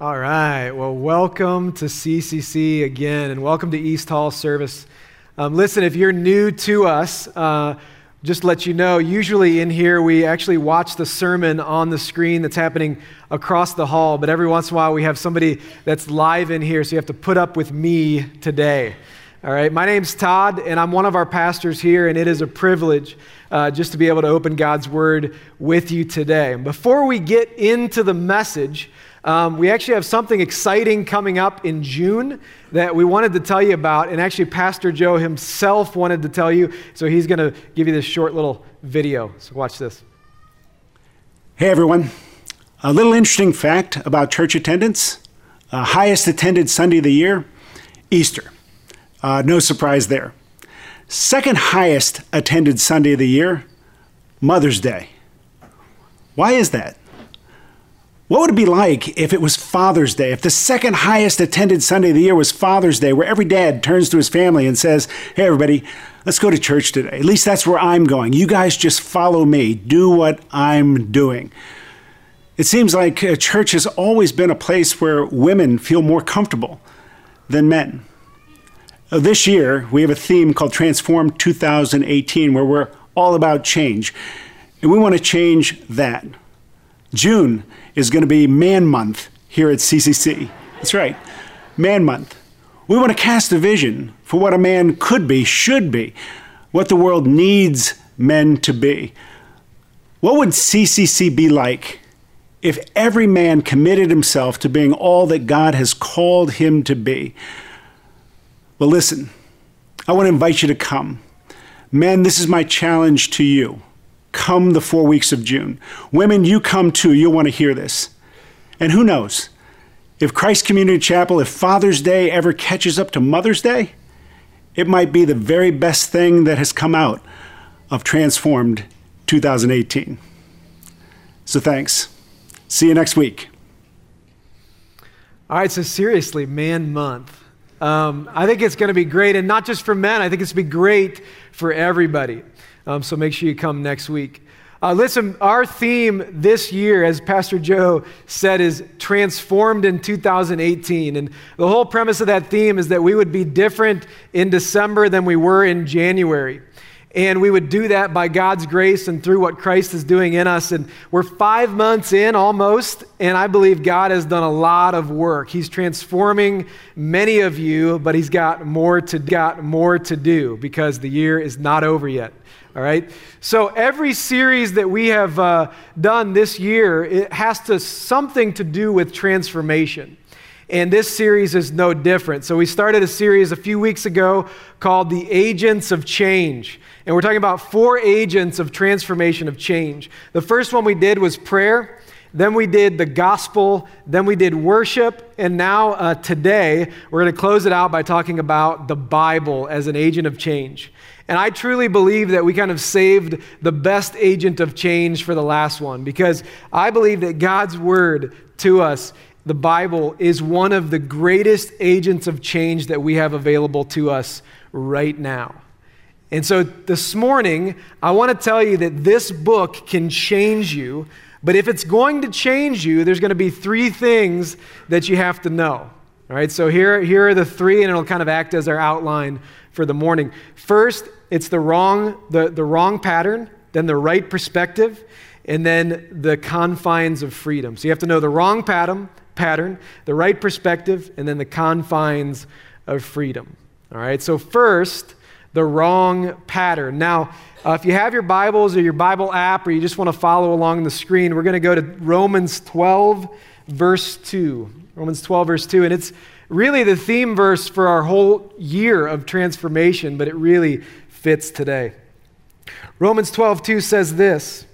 All right. Well, welcome to CCC again, and welcome to East Hall service. Um, listen, if you're new to us, uh, just let you know, usually in here we actually watch the sermon on the screen that's happening across the hall, but every once in a while we have somebody that's live in here, so you have to put up with me today. All right, my name's Todd, and I'm one of our pastors here, and it is a privilege uh, just to be able to open God's Word with you today. Before we get into the message, um, we actually have something exciting coming up in June that we wanted to tell you about, and actually, Pastor Joe himself wanted to tell you, so he's going to give you this short little video. So, watch this. Hey, everyone. A little interesting fact about church attendance uh, highest attended Sunday of the year, Easter. Uh, no surprise there. Second highest attended Sunday of the year, Mother's Day. Why is that? What would it be like if it was Father's Day? If the second highest attended Sunday of the year was Father's Day, where every dad turns to his family and says, Hey, everybody, let's go to church today. At least that's where I'm going. You guys just follow me, do what I'm doing. It seems like uh, church has always been a place where women feel more comfortable than men. Uh, this year, we have a theme called Transform 2018, where we're all about change. And we want to change that. June is going to be Man Month here at CCC. That's right, Man Month. We want to cast a vision for what a man could be, should be, what the world needs men to be. What would CCC be like if every man committed himself to being all that God has called him to be? Well, listen, I want to invite you to come. Men, this is my challenge to you come the four weeks of June. Women, you come too. You'll want to hear this. And who knows? If Christ Community Chapel, if Father's Day ever catches up to Mother's Day, it might be the very best thing that has come out of Transformed 2018. So thanks. See you next week. All right, so seriously, Man Month. Um, I think it's going to be great, and not just for men, I think it's going to be great for everybody. Um, so make sure you come next week. Uh, listen, our theme this year, as Pastor Joe said, is transformed in 2018. And the whole premise of that theme is that we would be different in December than we were in January. And we would do that by God's grace and through what Christ is doing in us. And we're five months in almost, and I believe God has done a lot of work. He's transforming many of you, but He's got more to, got more to do because the year is not over yet. All right? So every series that we have uh, done this year, it has to something to do with transformation. And this series is no different. So we started a series a few weeks ago called The Agents of Change. And we're talking about four agents of transformation of change. The first one we did was prayer. Then we did the gospel. Then we did worship. And now, uh, today, we're going to close it out by talking about the Bible as an agent of change. And I truly believe that we kind of saved the best agent of change for the last one because I believe that God's word to us, the Bible, is one of the greatest agents of change that we have available to us right now. And so this morning, I want to tell you that this book can change you, but if it's going to change you, there's going to be three things that you have to know. All right, so here, here are the three, and it'll kind of act as our outline for the morning. First, it's the wrong, the, the wrong pattern, then the right perspective, and then the confines of freedom. So you have to know the wrong pattern, pattern, the right perspective, and then the confines of freedom. All right, so first, the wrong pattern. Now, uh, if you have your Bibles or your Bible app, or you just want to follow along the screen, we're going to go to Romans 12, verse 2. Romans 12, verse 2. And it's really the theme verse for our whole year of transformation, but it really fits today. Romans 12, 2 says this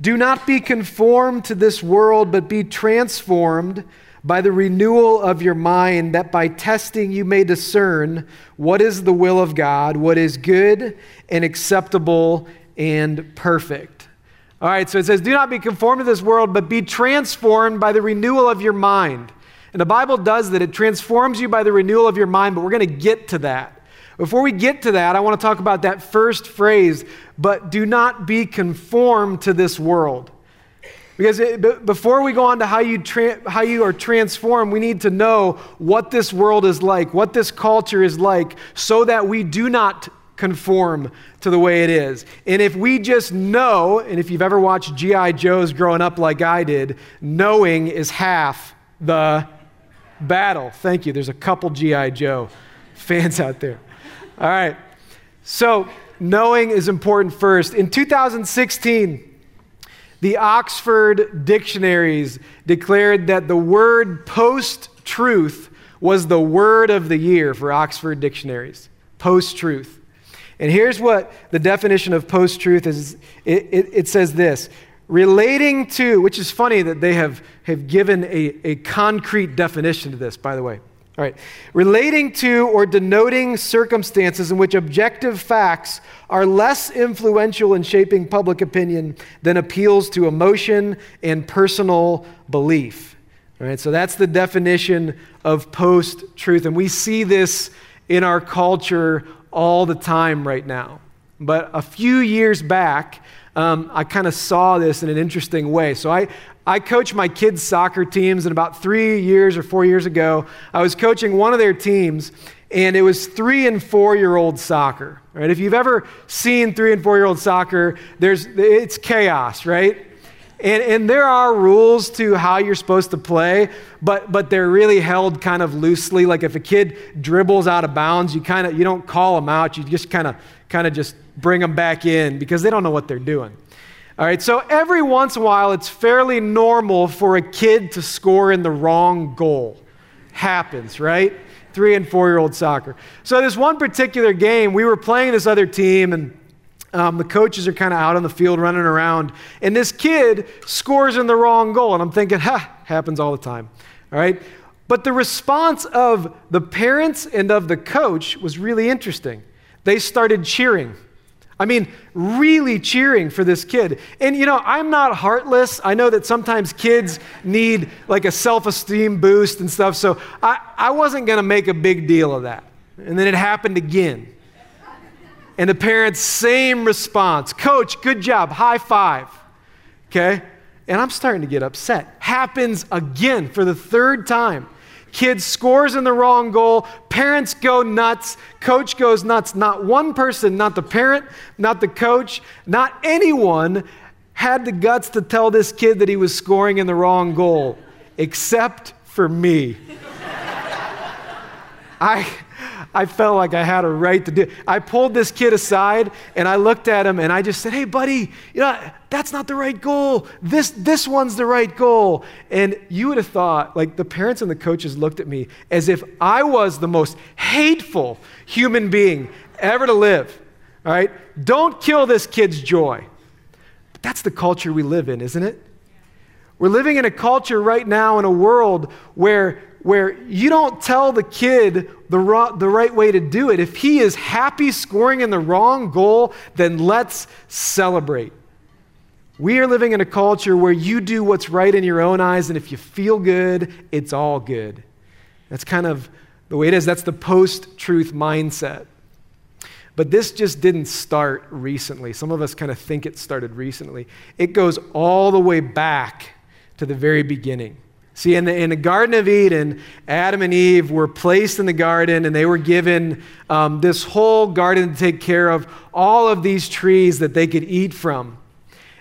Do not be conformed to this world, but be transformed by the renewal of your mind, that by testing you may discern what is the will of God, what is good and acceptable and perfect. All right, so it says, Do not be conformed to this world, but be transformed by the renewal of your mind. And the Bible does that. It transforms you by the renewal of your mind, but we're going to get to that. Before we get to that, I want to talk about that first phrase, but do not be conformed to this world. Because it, b- before we go on to how you, tra- how you are transformed, we need to know what this world is like, what this culture is like, so that we do not conform to the way it is. And if we just know, and if you've ever watched G.I. Joes growing up like I did, knowing is half the battle. Thank you. There's a couple G.I. Joe fans out there. All right. So, knowing is important first. In 2016, the Oxford dictionaries declared that the word post truth was the word of the year for Oxford dictionaries. Post truth. And here's what the definition of post truth is it, it, it, says this relating to, which is funny that they have, have given a, a concrete definition to this, by the way. All right. Relating to or denoting circumstances in which objective facts are less influential in shaping public opinion than appeals to emotion and personal belief. All right. So that's the definition of post truth. And we see this in our culture all the time right now. But a few years back, um, I kind of saw this in an interesting way. So I, I coach my kids' soccer teams, and about three years or four years ago, I was coaching one of their teams, and it was three and four year old soccer. Right? If you've ever seen three and four year old soccer, there's, it's chaos, right? And, and there are rules to how you're supposed to play, but, but they're really held kind of loosely. Like if a kid dribbles out of bounds, you kind of you don't call them out. You just kind of kind of just bring them back in because they don't know what they're doing. All right, so every once in a while, it's fairly normal for a kid to score in the wrong goal. Happens, right? Three and four year old soccer. So, this one particular game, we were playing this other team, and um, the coaches are kind of out on the field running around, and this kid scores in the wrong goal. And I'm thinking, ha, happens all the time. All right? But the response of the parents and of the coach was really interesting. They started cheering. I mean, really cheering for this kid. And you know, I'm not heartless. I know that sometimes kids need like a self esteem boost and stuff. So I, I wasn't going to make a big deal of that. And then it happened again. And the parents, same response Coach, good job, high five. Okay? And I'm starting to get upset. Happens again for the third time. Kid scores in the wrong goal. Parents go nuts. Coach goes nuts. Not one person, not the parent, not the coach, not anyone had the guts to tell this kid that he was scoring in the wrong goal, except for me. I, I felt like I had a right to do. I pulled this kid aside and I looked at him and I just said, Hey, buddy, you know, that's not the right goal. This, this one's the right goal. And you would have thought, like, the parents and the coaches looked at me as if I was the most hateful human being ever to live. All right? Don't kill this kid's joy. But that's the culture we live in, isn't it? We're living in a culture right now in a world where where you don't tell the kid the, ro- the right way to do it. If he is happy scoring in the wrong goal, then let's celebrate. We are living in a culture where you do what's right in your own eyes, and if you feel good, it's all good. That's kind of the way it is. That's the post truth mindset. But this just didn't start recently. Some of us kind of think it started recently. It goes all the way back to the very beginning. See, in the, in the Garden of Eden, Adam and Eve were placed in the garden and they were given um, this whole garden to take care of all of these trees that they could eat from.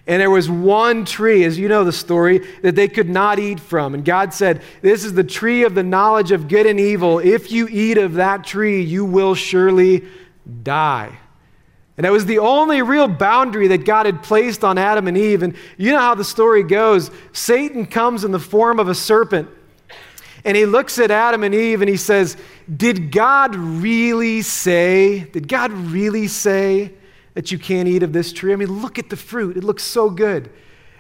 And there was one tree, as you know the story, that they could not eat from. And God said, This is the tree of the knowledge of good and evil. If you eat of that tree, you will surely die. And that was the only real boundary that God had placed on Adam and Eve. And you know how the story goes Satan comes in the form of a serpent. And he looks at Adam and Eve and he says, Did God really say, did God really say that you can't eat of this tree? I mean, look at the fruit. It looks so good.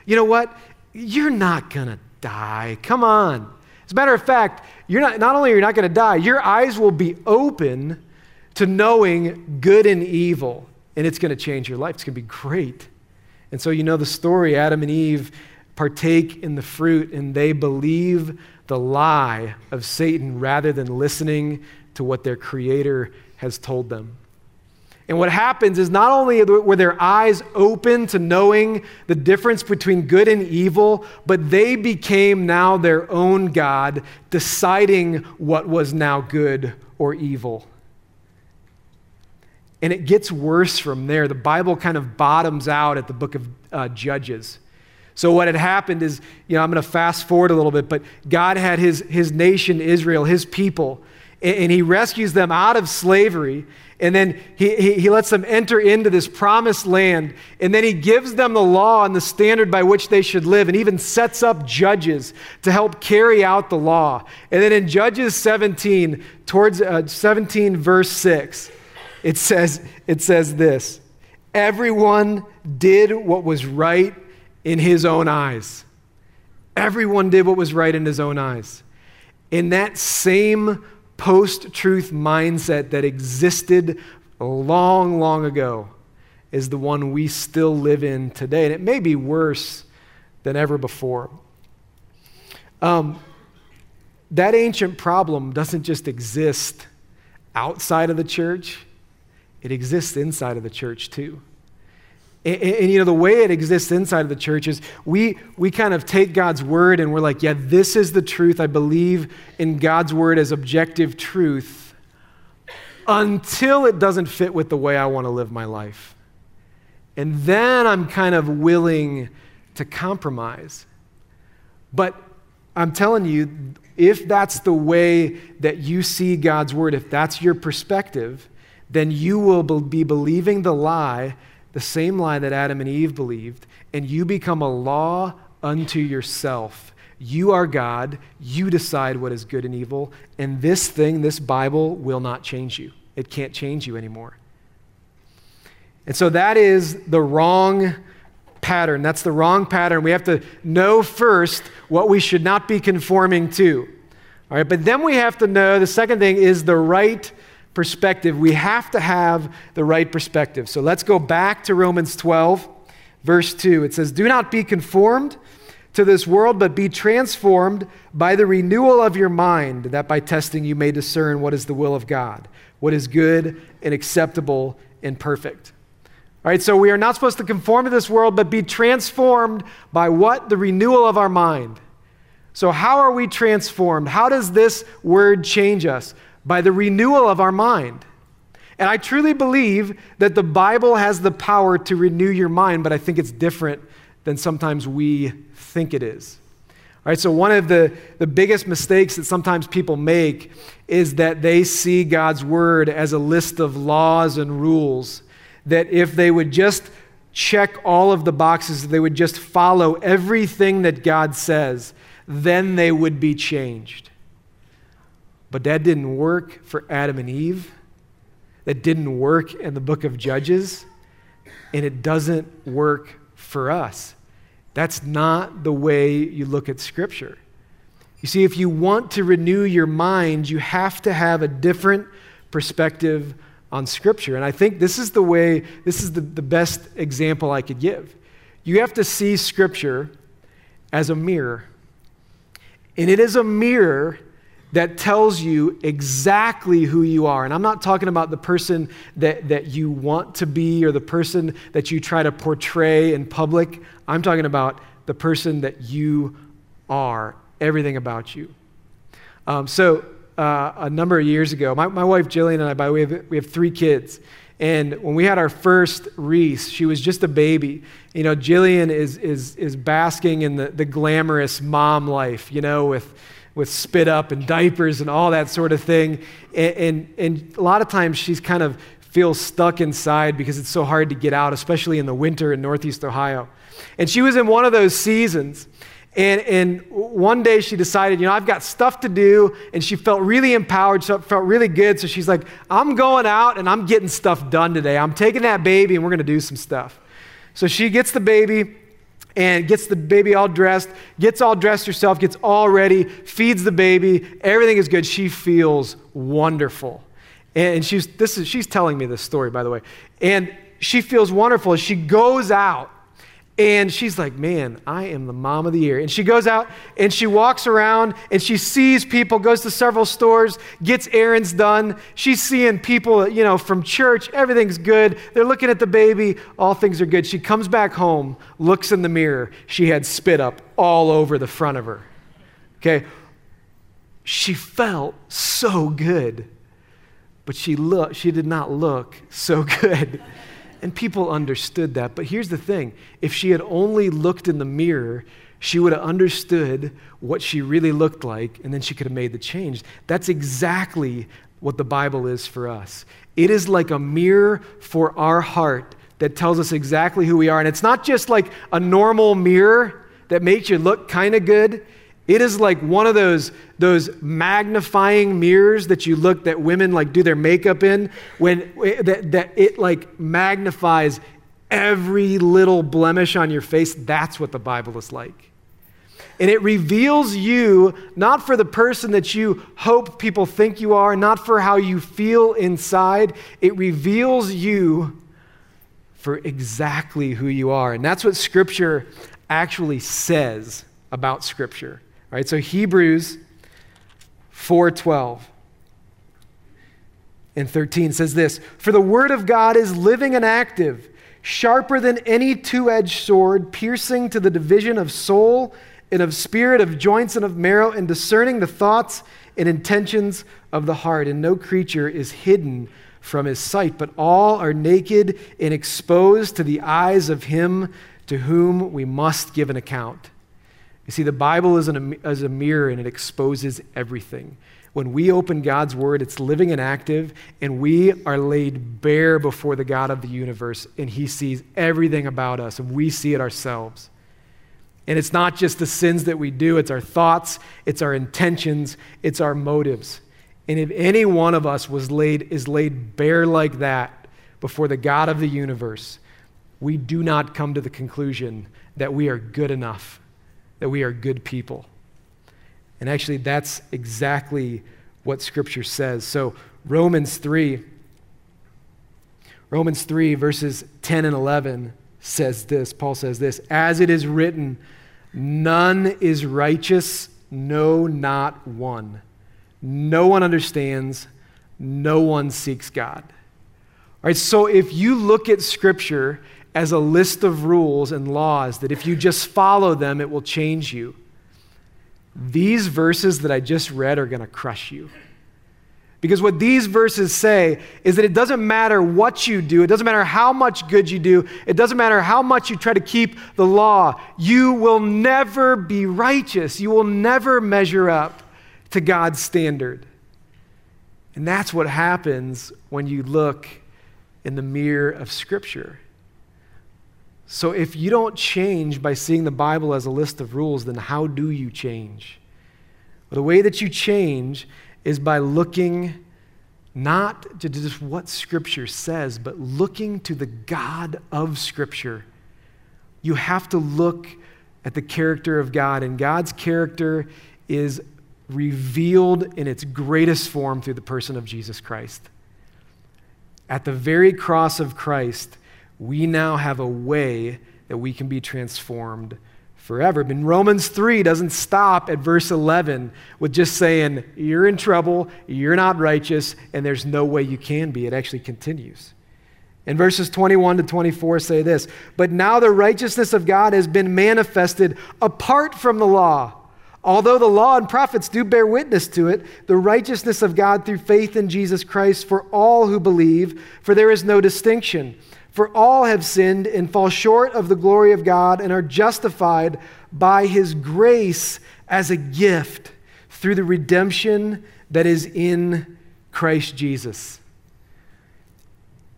You know what? You're not going to die. Come on. As a matter of fact, you're not, not only are you not going to die, your eyes will be open to knowing good and evil and it's going to change your life. It's going to be great. And so, you know the story Adam and Eve partake in the fruit, and they believe the lie of Satan rather than listening to what their Creator has told them. And what happens is not only were their eyes open to knowing the difference between good and evil, but they became now their own God, deciding what was now good or evil. And it gets worse from there. The Bible kind of bottoms out at the book of uh, Judges. So, what had happened is, you know, I'm going to fast forward a little bit, but God had his, his nation, Israel, his people, and, and he rescues them out of slavery. And then he, he, he, lets them enter into this promised land. And then he gives them the law and the standard by which they should live, and even sets up judges to help carry out the law. And then in Judges 17, towards uh, 17, verse 6, it says, it says this Everyone did what was right in his own eyes. Everyone did what was right in his own eyes. In that same post truth mindset that existed long, long ago is the one we still live in today. And it may be worse than ever before. Um, that ancient problem doesn't just exist outside of the church, it exists inside of the church too. And, and, you know, the way it exists inside of the church is we, we kind of take God's word and we're like, yeah, this is the truth. I believe in God's word as objective truth until it doesn't fit with the way I want to live my life. And then I'm kind of willing to compromise. But I'm telling you, if that's the way that you see God's word, if that's your perspective, then you will be believing the lie the same lie that Adam and Eve believed, and you become a law unto yourself. You are God. You decide what is good and evil. And this thing, this Bible, will not change you. It can't change you anymore. And so that is the wrong pattern. That's the wrong pattern. We have to know first what we should not be conforming to. All right, but then we have to know the second thing is the right perspective, we have to have the right perspective. So let's go back to Romans 12, verse 2. It says, Do not be conformed to this world, but be transformed by the renewal of your mind, that by testing you may discern what is the will of God, what is good and acceptable and perfect. All right, so we are not supposed to conform to this world, but be transformed by what? The renewal of our mind. So, how are we transformed? How does this word change us? By the renewal of our mind. And I truly believe that the Bible has the power to renew your mind, but I think it's different than sometimes we think it is. All right, so one of the, the biggest mistakes that sometimes people make is that they see God's word as a list of laws and rules, that if they would just check all of the boxes, they would just follow everything that God says, then they would be changed. But that didn't work for Adam and Eve. That didn't work in the book of Judges. And it doesn't work for us. That's not the way you look at Scripture. You see, if you want to renew your mind, you have to have a different perspective on Scripture. And I think this is the way, this is the, the best example I could give. You have to see Scripture as a mirror. And it is a mirror that tells you exactly who you are. And I'm not talking about the person that, that you want to be or the person that you try to portray in public. I'm talking about the person that you are, everything about you. Um, so, uh, a number of years ago, my, my wife Jillian and I, by way, we have, we have three kids. And when we had our first Reese, she was just a baby. You know, Jillian is, is, is basking in the, the glamorous mom life, you know, with with spit up and diapers and all that sort of thing. And, and, and, a lot of times she's kind of feels stuck inside because it's so hard to get out, especially in the winter in Northeast Ohio. And she was in one of those seasons. And, and one day she decided, you know, I've got stuff to do. And she felt really empowered, so felt really good. So she's like, I'm going out and I'm getting stuff done today. I'm taking that baby and we're going to do some stuff. So she gets the baby and gets the baby all dressed, gets all dressed herself, gets all ready, feeds the baby. Everything is good. She feels wonderful. And she's, this is, she's telling me this story, by the way. And she feels wonderful as she goes out And she's like, Man, I am the mom of the year. And she goes out and she walks around and she sees people, goes to several stores, gets errands done. She's seeing people, you know, from church. Everything's good. They're looking at the baby. All things are good. She comes back home, looks in the mirror. She had spit up all over the front of her. Okay. She felt so good, but she, look, she did not look so good. And people understood that. But here's the thing if she had only looked in the mirror, she would have understood what she really looked like, and then she could have made the change. That's exactly what the Bible is for us. It is like a mirror for our heart that tells us exactly who we are. And it's not just like a normal mirror that makes you look kind of good. It is like one of those, those magnifying mirrors that you look that women like do their makeup in when eh, that, that it like magnifies every little blemish on your face. That's what the Bible is like. And it reveals you not for the person that you hope people think you are, not for how you feel inside. It reveals you for exactly who you are. And that's what Scripture actually says about Scripture. All right, so Hebrews 4:12 and 13 says this, "For the word of God is living and active, sharper than any two-edged sword, piercing to the division of soul and of spirit, of joints and of marrow, and discerning the thoughts and intentions of the heart. And no creature is hidden from his sight, but all are naked and exposed to the eyes of him to whom we must give an account." You see, the Bible is, an, is a mirror and it exposes everything. When we open God's word, it's living and active, and we are laid bare before the God of the universe, and He sees everything about us, and we see it ourselves. And it's not just the sins that we do, it's our thoughts, it's our intentions, it's our motives. And if any one of us was laid, is laid bare like that before the God of the universe, we do not come to the conclusion that we are good enough that we are good people. And actually, that's exactly what Scripture says. So, Romans 3, Romans 3, verses 10 and 11 says this. Paul says this As it is written, none is righteous, no, not one. No one understands, no one seeks God. All right, so if you look at Scripture as a list of rules and laws that if you just follow them, it will change you. These verses that I just read are going to crush you. Because what these verses say is that it doesn't matter what you do, it doesn't matter how much good you do, it doesn't matter how much you try to keep the law, you will never be righteous. You will never measure up to God's standard. And that's what happens when you look in the mirror of Scripture. So if you don't change by seeing the Bible as a list of rules, then how do you change? Well, the way that you change is by looking not to just what Scripture says, but looking to the God of Scripture. You have to look at the character of God, and God's character is revealed in its greatest form through the person of Jesus Christ. At the very cross of Christ, we now have a way that we can be transformed forever. But Romans 3 doesn't stop at verse 11 with just saying, you're in trouble, you're not righteous, and there's no way you can be. It actually continues. And verses 21 to 24 say this But now the righteousness of God has been manifested apart from the law. Although the law and prophets do bear witness to it, the righteousness of God through faith in Jesus Christ for all who believe, for there is no distinction. For all have sinned and fall short of the glory of God and are justified by his grace as a gift through the redemption that is in Christ Jesus.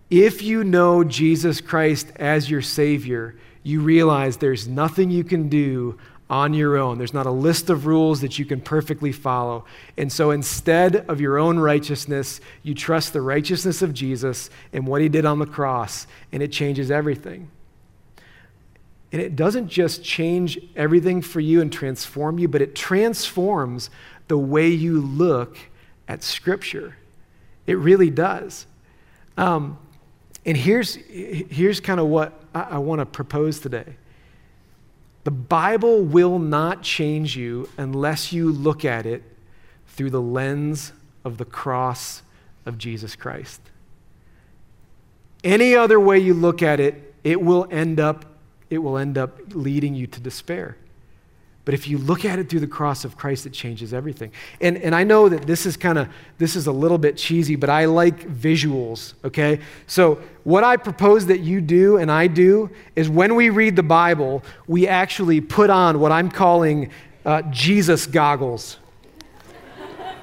If you know Jesus Christ as your Savior, you realize there's nothing you can do on your own. There's not a list of rules that you can perfectly follow. And so instead of your own righteousness, you trust the righteousness of Jesus and what he did on the cross, and it changes everything. And it doesn't just change everything for you and transform you, but it transforms the way you look at Scripture. It really does. Um, and here's, here's kind of what I, I want to propose today The Bible will not change you unless you look at it through the lens of the cross of Jesus Christ. Any other way you look at it, it will end up it will end up leading you to despair. But if you look at it through the cross of Christ, it changes everything. And, and I know that this is kind of, this is a little bit cheesy, but I like visuals, okay? So what I propose that you do and I do is when we read the Bible, we actually put on what I'm calling uh, Jesus goggles.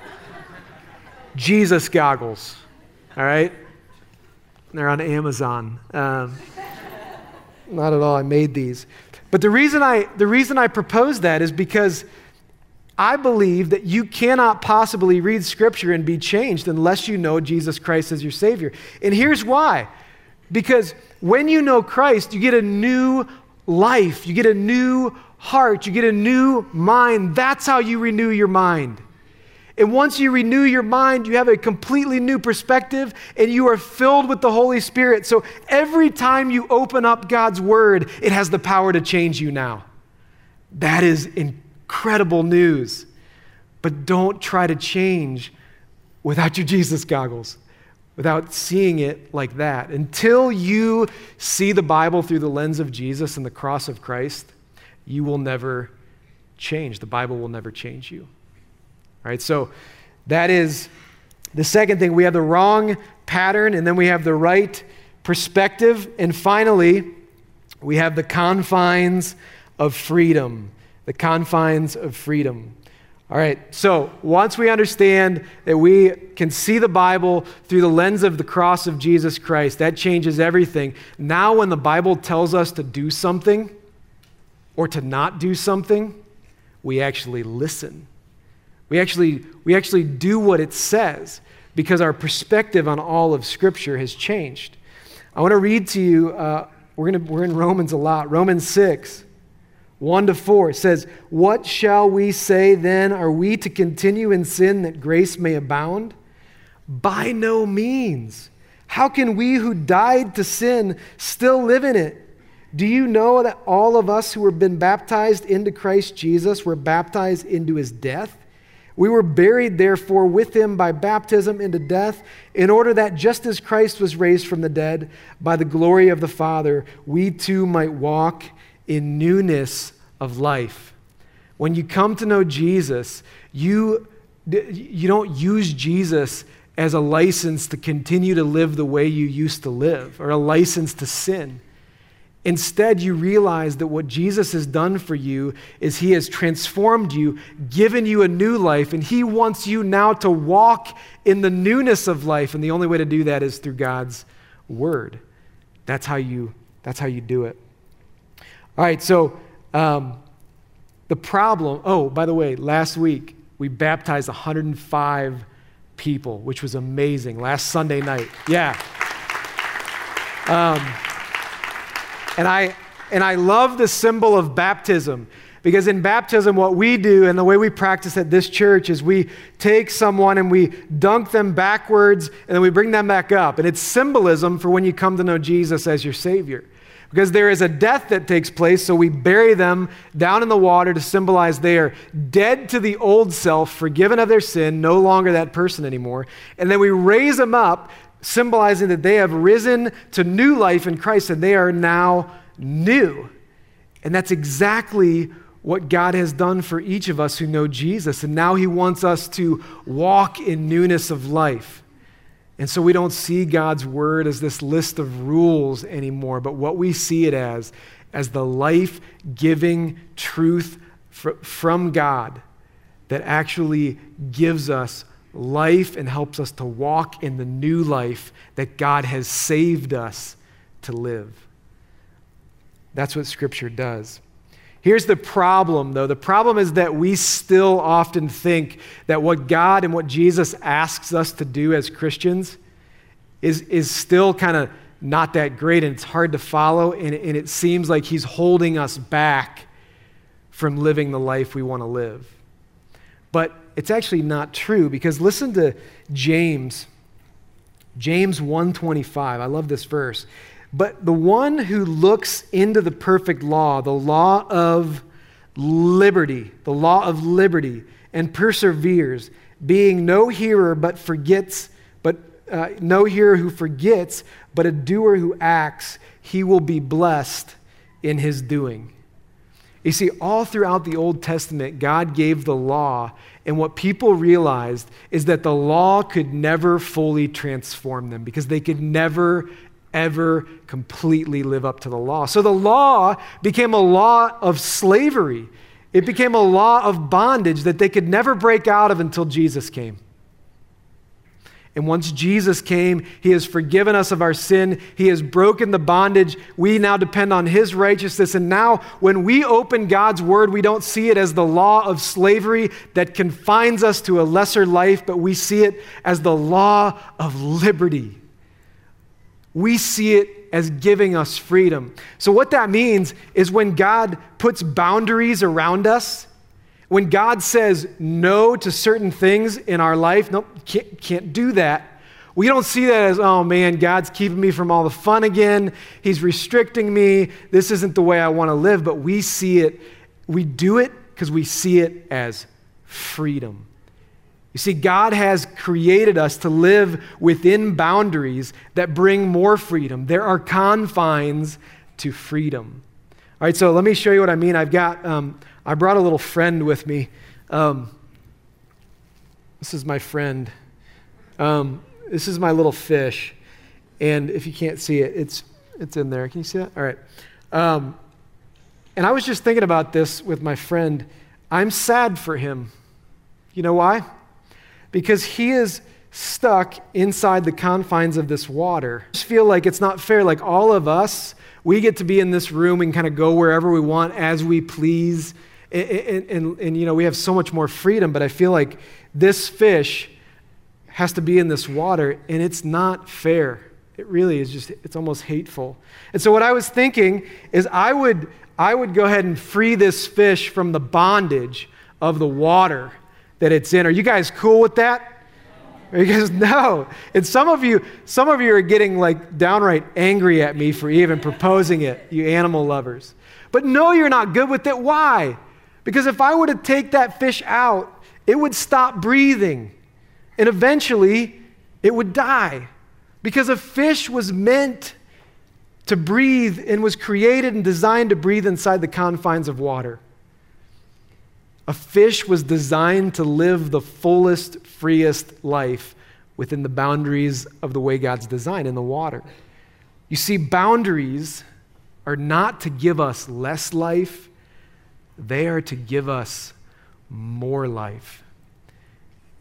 Jesus goggles, all right? They're on Amazon. Um, not at all. I made these. But the reason I, the reason I propose that is because I believe that you cannot possibly read Scripture and be changed unless you know Jesus Christ as your Savior. And here's why because when you know Christ, you get a new life, you get a new heart, you get a new mind. That's how you renew your mind. And once you renew your mind, you have a completely new perspective and you are filled with the Holy Spirit. So every time you open up God's Word, it has the power to change you now. That is incredible news. But don't try to change without your Jesus goggles, without seeing it like that. Until you see the Bible through the lens of Jesus and the cross of Christ, you will never change. The Bible will never change you. Right, so that is the second thing. We have the wrong pattern, and then we have the right perspective. And finally, we have the confines of freedom. The confines of freedom. All right, so once we understand that we can see the Bible through the lens of the cross of Jesus Christ, that changes everything. Now, when the Bible tells us to do something or to not do something, we actually listen. We actually, we actually do what it says because our perspective on all of Scripture has changed. I want to read to you, uh, we're, gonna, we're in Romans a lot. Romans 6, 1 to 4 says, What shall we say then? Are we to continue in sin that grace may abound? By no means. How can we who died to sin still live in it? Do you know that all of us who have been baptized into Christ Jesus were baptized into his death? We were buried, therefore, with him by baptism into death, in order that just as Christ was raised from the dead by the glory of the Father, we too might walk in newness of life. When you come to know Jesus, you, you don't use Jesus as a license to continue to live the way you used to live or a license to sin. Instead, you realize that what Jesus has done for you is he has transformed you, given you a new life, and he wants you now to walk in the newness of life. And the only way to do that is through God's word. That's how you, that's how you do it. All right, so um, the problem, oh, by the way, last week we baptized 105 people, which was amazing. Last Sunday night. Yeah. Um, and I, and I love the symbol of baptism because in baptism, what we do and the way we practice at this church is we take someone and we dunk them backwards and then we bring them back up. And it's symbolism for when you come to know Jesus as your Savior. Because there is a death that takes place, so we bury them down in the water to symbolize they are dead to the old self, forgiven of their sin, no longer that person anymore. And then we raise them up symbolizing that they have risen to new life in Christ and they are now new. And that's exactly what God has done for each of us who know Jesus. And now He wants us to walk in newness of life. And so we don't see God's word as this list of rules anymore, but what we see it as, as the life giving truth fr- from God that actually gives us life and helps us to walk in the new life that God has saved us to live. That's what Scripture does. Here's the problem, though. The problem is that we still often think that what God and what Jesus asks us to do as Christians is, is still kind of not that great and it's hard to follow, and, and it seems like He's holding us back from living the life we want to live. But it's actually not true because listen to James. James 1:25. I love this verse. But the one who looks into the perfect law, the law of liberty, the law of liberty, and perseveres, being no hearer but forgets, but uh, no hearer who forgets, but a doer who acts, he will be blessed in his doing. You see, all throughout the Old Testament, God gave the law, and what people realized is that the law could never fully transform them because they could never, ever completely live up to the law. So the law became a law of slavery, it became a law of bondage that they could never break out of until Jesus came. And once Jesus came, He has forgiven us of our sin. He has broken the bondage. We now depend on His righteousness. And now, when we open God's Word, we don't see it as the law of slavery that confines us to a lesser life, but we see it as the law of liberty. We see it as giving us freedom. So, what that means is when God puts boundaries around us, when God says no to certain things in our life, nope, can't, can't do that. We don't see that as, oh man, God's keeping me from all the fun again. He's restricting me. This isn't the way I want to live. But we see it, we do it because we see it as freedom. You see, God has created us to live within boundaries that bring more freedom. There are confines to freedom. All right, so let me show you what I mean. I've got um, I brought a little friend with me. Um, this is my friend. Um, this is my little fish. And if you can't see it, it's, it's in there. Can you see that? All right. Um, and I was just thinking about this with my friend. I'm sad for him. You know why? Because he is stuck inside the confines of this water. I just feel like it's not fair. Like all of us, we get to be in this room and kind of go wherever we want as we please and, and, and, you know, we have so much more freedom, but I feel like this fish has to be in this water, and it's not fair. It really is just, it's almost hateful. And so, what I was thinking is I would, I would go ahead and free this fish from the bondage of the water that it's in. Are you guys cool with that? Are you guys no. And some of you, some of you are getting like downright angry at me for even proposing it, you animal lovers. But no, you're not good with it. Why? Because if I were to take that fish out, it would stop breathing. And eventually, it would die. Because a fish was meant to breathe and was created and designed to breathe inside the confines of water. A fish was designed to live the fullest, freest life within the boundaries of the way God's designed in the water. You see, boundaries are not to give us less life, they are to give us more life.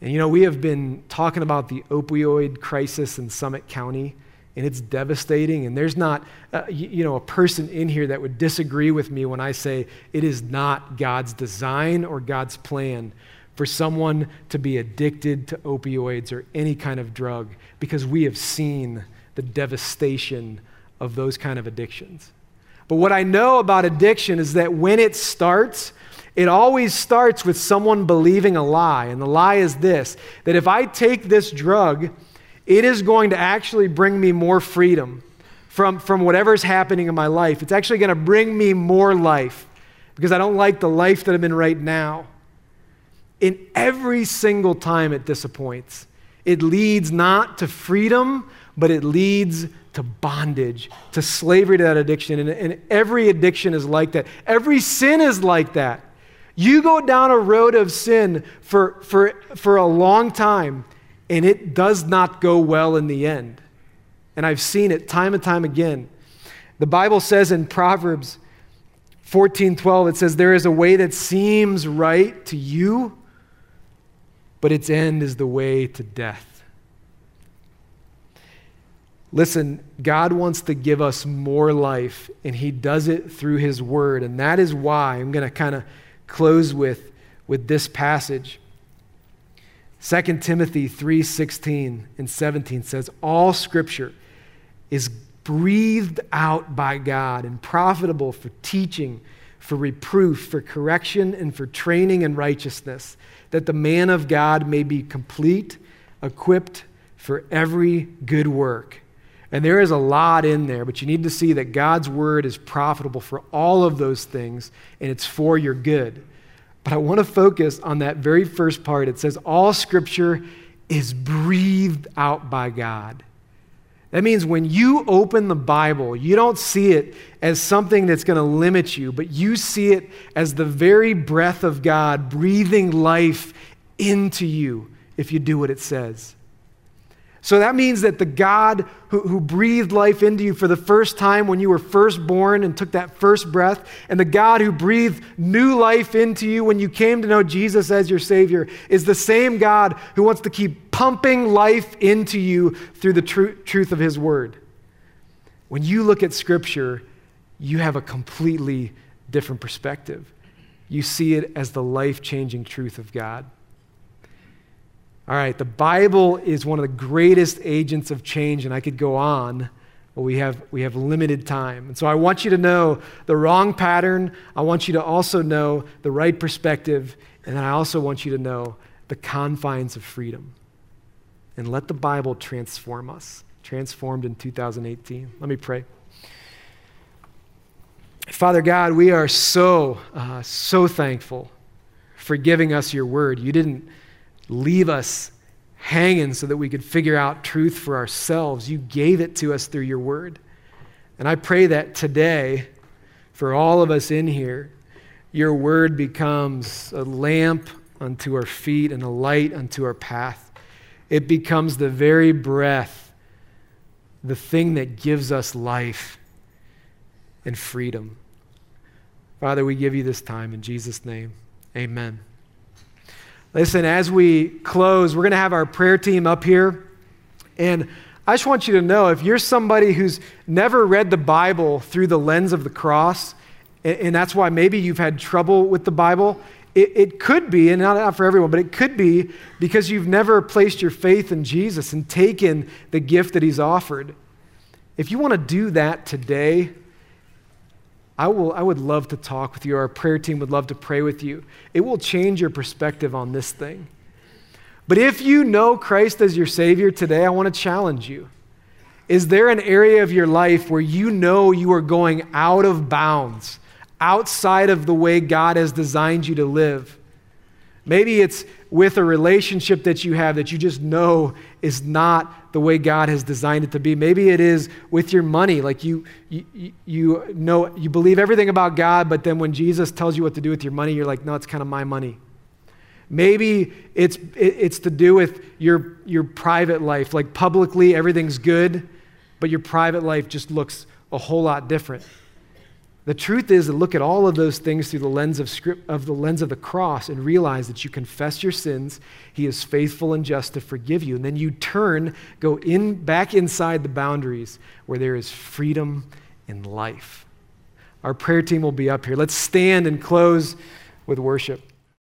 And you know, we have been talking about the opioid crisis in Summit County, and it's devastating. And there's not, uh, you, you know, a person in here that would disagree with me when I say it is not God's design or God's plan for someone to be addicted to opioids or any kind of drug because we have seen the devastation of those kind of addictions. But what I know about addiction is that when it starts, it always starts with someone believing a lie. And the lie is this that if I take this drug, it is going to actually bring me more freedom from, from whatever's happening in my life. It's actually going to bring me more life because I don't like the life that I'm in right now. In every single time it disappoints, it leads not to freedom, but it leads to bondage, to slavery to that addiction. And, and every addiction is like that. Every sin is like that. You go down a road of sin for, for, for a long time, and it does not go well in the end. And I've seen it time and time again. The Bible says in Proverbs 14 12, it says, There is a way that seems right to you, but its end is the way to death. Listen, God wants to give us more life, and He does it through His Word. And that is why I'm going to kind of close with, with this passage. 2 Timothy 3 16 and 17 says, All scripture is breathed out by God and profitable for teaching, for reproof, for correction, and for training in righteousness, that the man of God may be complete, equipped for every good work. And there is a lot in there, but you need to see that God's word is profitable for all of those things, and it's for your good. But I want to focus on that very first part. It says, All scripture is breathed out by God. That means when you open the Bible, you don't see it as something that's going to limit you, but you see it as the very breath of God breathing life into you if you do what it says. So that means that the God who, who, breathed life into you for the first time when you were first born and took that first breath, and the God who breathed new life into you when you came to know Jesus as your Savior, is the same God who wants to keep pumping life into you through the tr- truth of His Word. When you look at Scripture, you have a completely different perspective. You see it as the life changing truth of God. All right, the Bible is one of the greatest agents of change, and I could go on, but we have, we have limited time. And so I want you to know the wrong pattern. I want you to also know the right perspective, and I also want you to know the confines of freedom. And let the Bible transform us, transformed in 2018. Let me pray. Father God, we are so, uh, so thankful for giving us your word. You didn't leave us hanging so that we could figure out truth for ourselves. You gave it to us through your word. And I pray that today, for all of us in here, your word becomes a lamp unto our feet and a light unto our path. It becomes the very breath, the thing that gives us life and freedom. Father, we give you this time in Jesus' name. Amen. Listen, as we close, we're going to have our prayer team up here. And I just want you to know if you're somebody who's never read the Bible through the lens of the cross, and that's why maybe you've had trouble with the Bible, it, it could be, and not, not for everyone, but it could be because you've never placed your faith in Jesus and taken the gift that He's offered. If you want to do that today, I, will, I would love to talk with you. Our prayer team would love to pray with you. It will change your perspective on this thing. But if you know Christ as your Savior today, I want to challenge you. Is there an area of your life where you know you are going out of bounds, outside of the way God has designed you to live? Maybe it's with a relationship that you have that you just know is not the way God has designed it to be. Maybe it is with your money. Like you, you, you know, you believe everything about God, but then when Jesus tells you what to do with your money, you're like, no, it's kind of my money. Maybe it's, it's to do with your, your private life. Like publicly, everything's good, but your private life just looks a whole lot different. The truth is to look at all of those things through the lens of, script, of the lens of the cross and realize that you confess your sins. He is faithful and just to forgive you. And then you turn, go in, back inside the boundaries where there is freedom in life. Our prayer team will be up here. Let's stand and close with worship.